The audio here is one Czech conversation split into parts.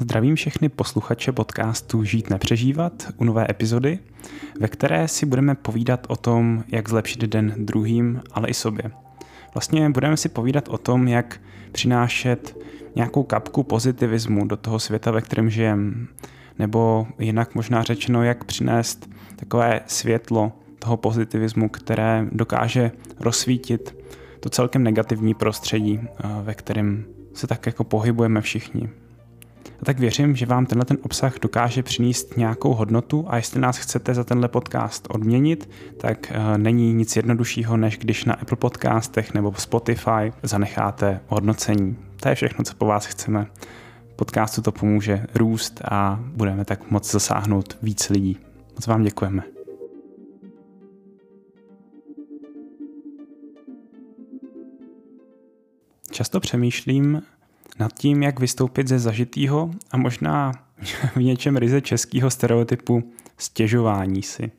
Zdravím všechny posluchače podcastu Žít nepřežívat u nové epizody, ve které si budeme povídat o tom, jak zlepšit den druhým, ale i sobě. Vlastně budeme si povídat o tom, jak přinášet nějakou kapku pozitivismu do toho světa, ve kterém žijeme, nebo jinak možná řečeno, jak přinést takové světlo toho pozitivismu, které dokáže rozsvítit to celkem negativní prostředí, eh, ve kterém se tak jako pohybujeme všichni. A tak věřím, že vám tenhle ten obsah dokáže přinést nějakou hodnotu a jestli nás chcete za tenhle podcast odměnit, tak uh, není nic jednoduššího, než když na Apple podcastech nebo Spotify zanecháte hodnocení. To je všechno, co po vás chceme. Podcastu to pomůže růst a budeme tak moc zasáhnout víc lidí. Moc vám děkujeme. Často přemýšlím nad tím, jak vystoupit ze zažitýho a možná v něčem ryze českého stereotypu stěžování si.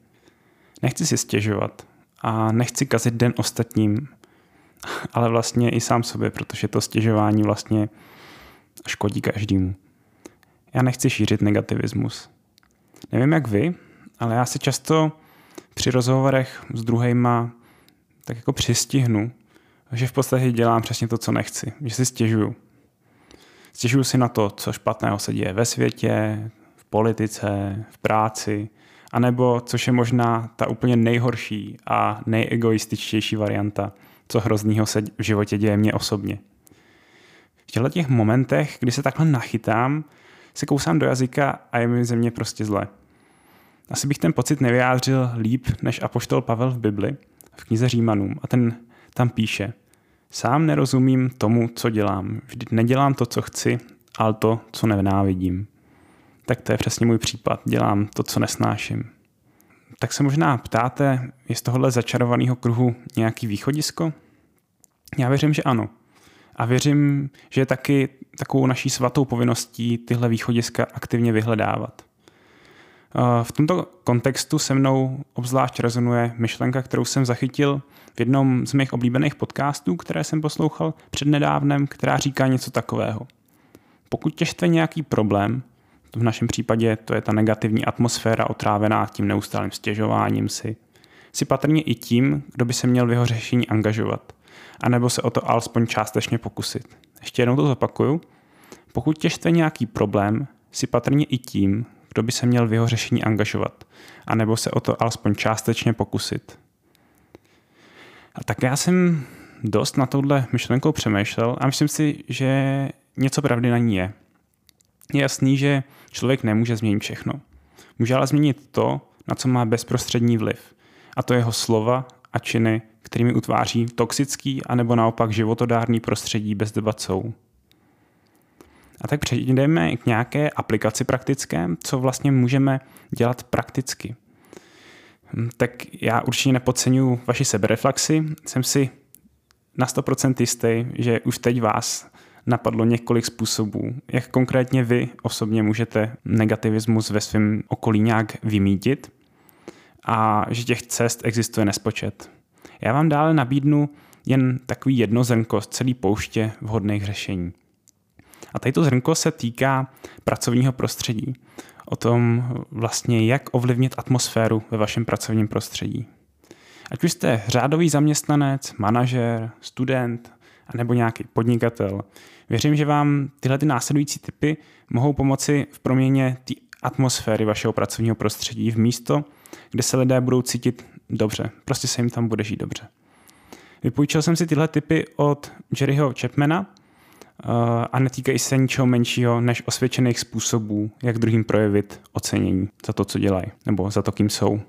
Nechci si stěžovat a nechci kazit den ostatním, ale vlastně i sám sobě, protože to stěžování vlastně škodí každému. Já nechci šířit negativismus. Nevím jak vy, ale já se často při rozhovorech s druhýma tak jako přistihnu, že v podstatě dělám přesně to, co nechci, že si stěžuju. Stěžuju si na to, co špatného se děje ve světě, v politice, v práci, anebo, což je možná ta úplně nejhorší a nejegoističtější varianta, co hroznýho se v životě děje mně osobně. V těchto těch momentech, kdy se takhle nachytám, se kousám do jazyka a je mi ze mě prostě zle. Asi bych ten pocit nevyjádřil líp než apoštol Pavel v Bibli, v knize Římanům. A ten tam píše, Sám nerozumím tomu, co dělám. Vždy nedělám to, co chci, ale to, co nenávidím. Tak to je přesně můj případ. Dělám to, co nesnáším. Tak se možná ptáte, je z tohohle začarovaného kruhu nějaký východisko? Já věřím, že ano. A věřím, že je taky takovou naší svatou povinností tyhle východiska aktivně vyhledávat. V tomto kontextu se mnou obzvlášť rezonuje myšlenka, kterou jsem zachytil v jednom z mých oblíbených podcastů, které jsem poslouchal přednedávnem, která říká něco takového. Pokud tě štve nějaký problém, v našem případě to je ta negativní atmosféra otrávená tím neustálým stěžováním si, si patrně i tím, kdo by se měl v jeho řešení angažovat, anebo se o to alespoň částečně pokusit. Ještě jednou to zopakuju. Pokud tě štve nějaký problém, si patrně i tím, kdo by se měl v jeho řešení angažovat, anebo se o to alespoň částečně pokusit. A tak já jsem dost na touhle myšlenkou přemýšlel a myslím si, že něco pravdy na ní je. Je jasný, že člověk nemůže změnit všechno. Může ale změnit to, na co má bezprostřední vliv. A to jeho slova a činy, kterými utváří toxický anebo naopak životodárný prostředí bez debat jsou. A tak přejdeme k nějaké aplikaci praktické, co vlastně můžeme dělat prakticky. Hm, tak já určitě nepodceňuji vaši sebereflexy. Jsem si na 100% jistý, že už teď vás napadlo několik způsobů, jak konkrétně vy osobně můžete negativismus ve svém okolí nějak vymítit a že těch cest existuje nespočet. Já vám dále nabídnu jen takový jedno zrnko z celé pouště vhodných řešení. A tady to zrnko se týká pracovního prostředí. O tom vlastně, jak ovlivnit atmosféru ve vašem pracovním prostředí. Ať už jste řádový zaměstnanec, manažer, student nebo nějaký podnikatel, věřím, že vám tyhle ty následující typy mohou pomoci v proměně té atmosféry vašeho pracovního prostředí v místo, kde se lidé budou cítit dobře. Prostě se jim tam bude žít dobře. Vypůjčil jsem si tyhle typy od Jerryho Chapmana, a netýkají se ničeho menšího než osvědčených způsobů, jak druhým projevit ocenění za to, co dělají, nebo za to, kým jsou.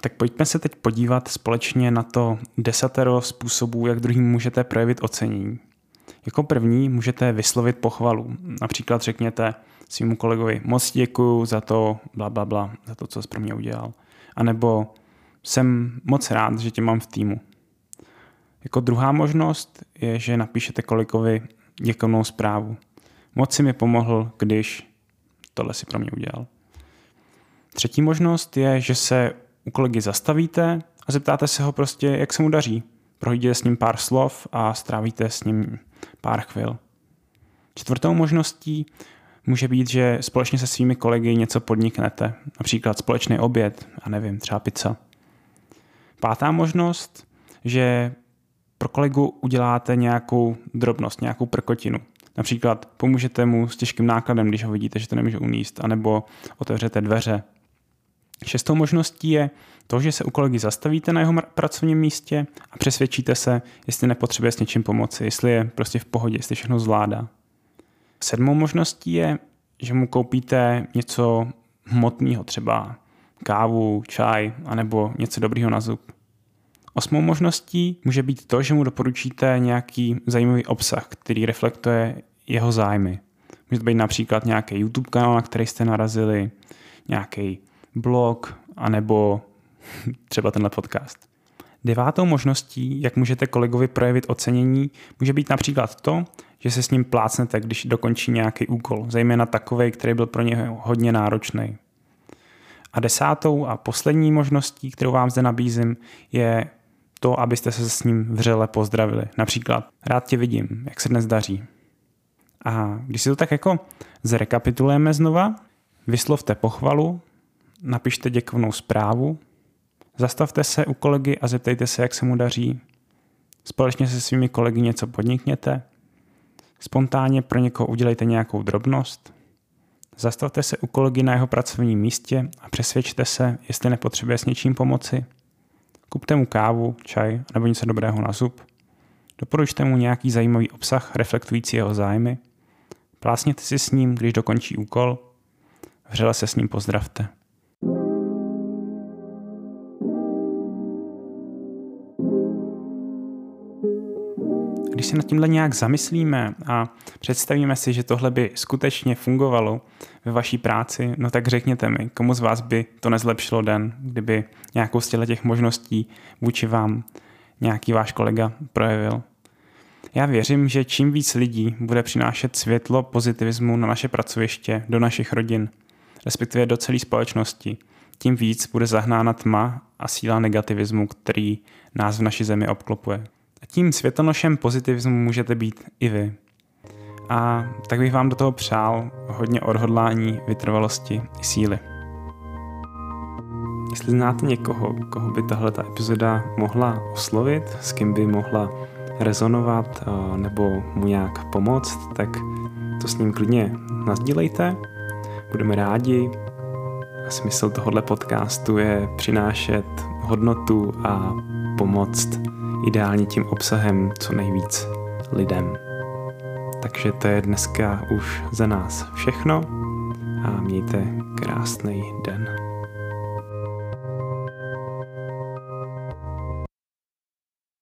Tak pojďme se teď podívat společně na to desatero způsobů, jak druhým můžete projevit ocenění. Jako první můžete vyslovit pochvalu. Například řekněte svýmu kolegovi moc děkuju za to, bla, bla, bla, za to, co jsi pro mě udělal. A nebo jsem moc rád, že tě mám v týmu. Jako druhá možnost je, že napíšete kolikovi děkovnou zprávu. Moc si mi pomohl, když tohle si pro mě udělal. Třetí možnost je, že se u kolegy zastavíte a zeptáte se ho prostě, jak se mu daří. Projdete s ním pár slov a strávíte s ním pár chvil. Čtvrtou možností může být, že společně se svými kolegy něco podniknete, například společný oběd, a nevím, třeba pizza. Pátá možnost, že pro kolegu uděláte nějakou drobnost, nějakou prkotinu. Například pomůžete mu s těžkým nákladem, když ho vidíte, že to nemůže uníst, anebo otevřete dveře. Šestou možností je to, že se u kolegy zastavíte na jeho pracovním místě a přesvědčíte se, jestli nepotřebuje s něčím pomoci, jestli je prostě v pohodě, jestli všechno zvládá. Sedmou možností je, že mu koupíte něco hmotného, třeba kávu, čaj, anebo něco dobrýho na zub. Osmou možností může být to, že mu doporučíte nějaký zajímavý obsah, který reflektuje jeho zájmy. Může to být například nějaký YouTube kanál, na který jste narazili, nějaký blog, anebo třeba tenhle podcast. Devátou možností, jak můžete kolegovi projevit ocenění, může být například to, že se s ním plácnete, když dokončí nějaký úkol, zejména takový, který byl pro něj hodně náročný. A desátou a poslední možností, kterou vám zde nabízím, je to, abyste se s ním vřele pozdravili. Například, rád tě vidím, jak se dnes daří. A když si to tak jako zrekapitulujeme znova, vyslovte pochvalu, napište děkovnou zprávu, zastavte se u kolegy a zeptejte se, jak se mu daří, společně se svými kolegy něco podnikněte, spontánně pro někoho udělejte nějakou drobnost, zastavte se u kolegy na jeho pracovním místě a přesvědčte se, jestli nepotřebuje s něčím pomoci, kupte mu kávu, čaj nebo něco dobrého na zub, doporučte mu nějaký zajímavý obsah reflektující jeho zájmy, plásněte si s ním, když dokončí úkol, vřele se s ním pozdravte. Když se nad tímhle nějak zamyslíme a představíme si, že tohle by skutečně fungovalo ve vaší práci, no tak řekněte mi, komu z vás by to nezlepšilo den, kdyby nějakou z těch možností vůči vám nějaký váš kolega projevil. Já věřím, že čím víc lidí bude přinášet světlo pozitivismu na naše pracoviště, do našich rodin, respektive do celé společnosti, tím víc bude zahnána tma a síla negativismu, který nás v naší zemi obklopuje. Tím světonošem pozitivismu můžete být i vy. A tak bych vám do toho přál hodně odhodlání, vytrvalosti i síly. Jestli znáte někoho, koho by tahle ta epizoda mohla oslovit, s kým by mohla rezonovat nebo mu nějak pomoct, tak to s ním klidně nazdílejte. Budeme rádi. Smysl tohohle podcastu je přinášet hodnotu a pomoct ideálně tím obsahem co nejvíc lidem. Takže to je dneska už za nás všechno a mějte krásný den.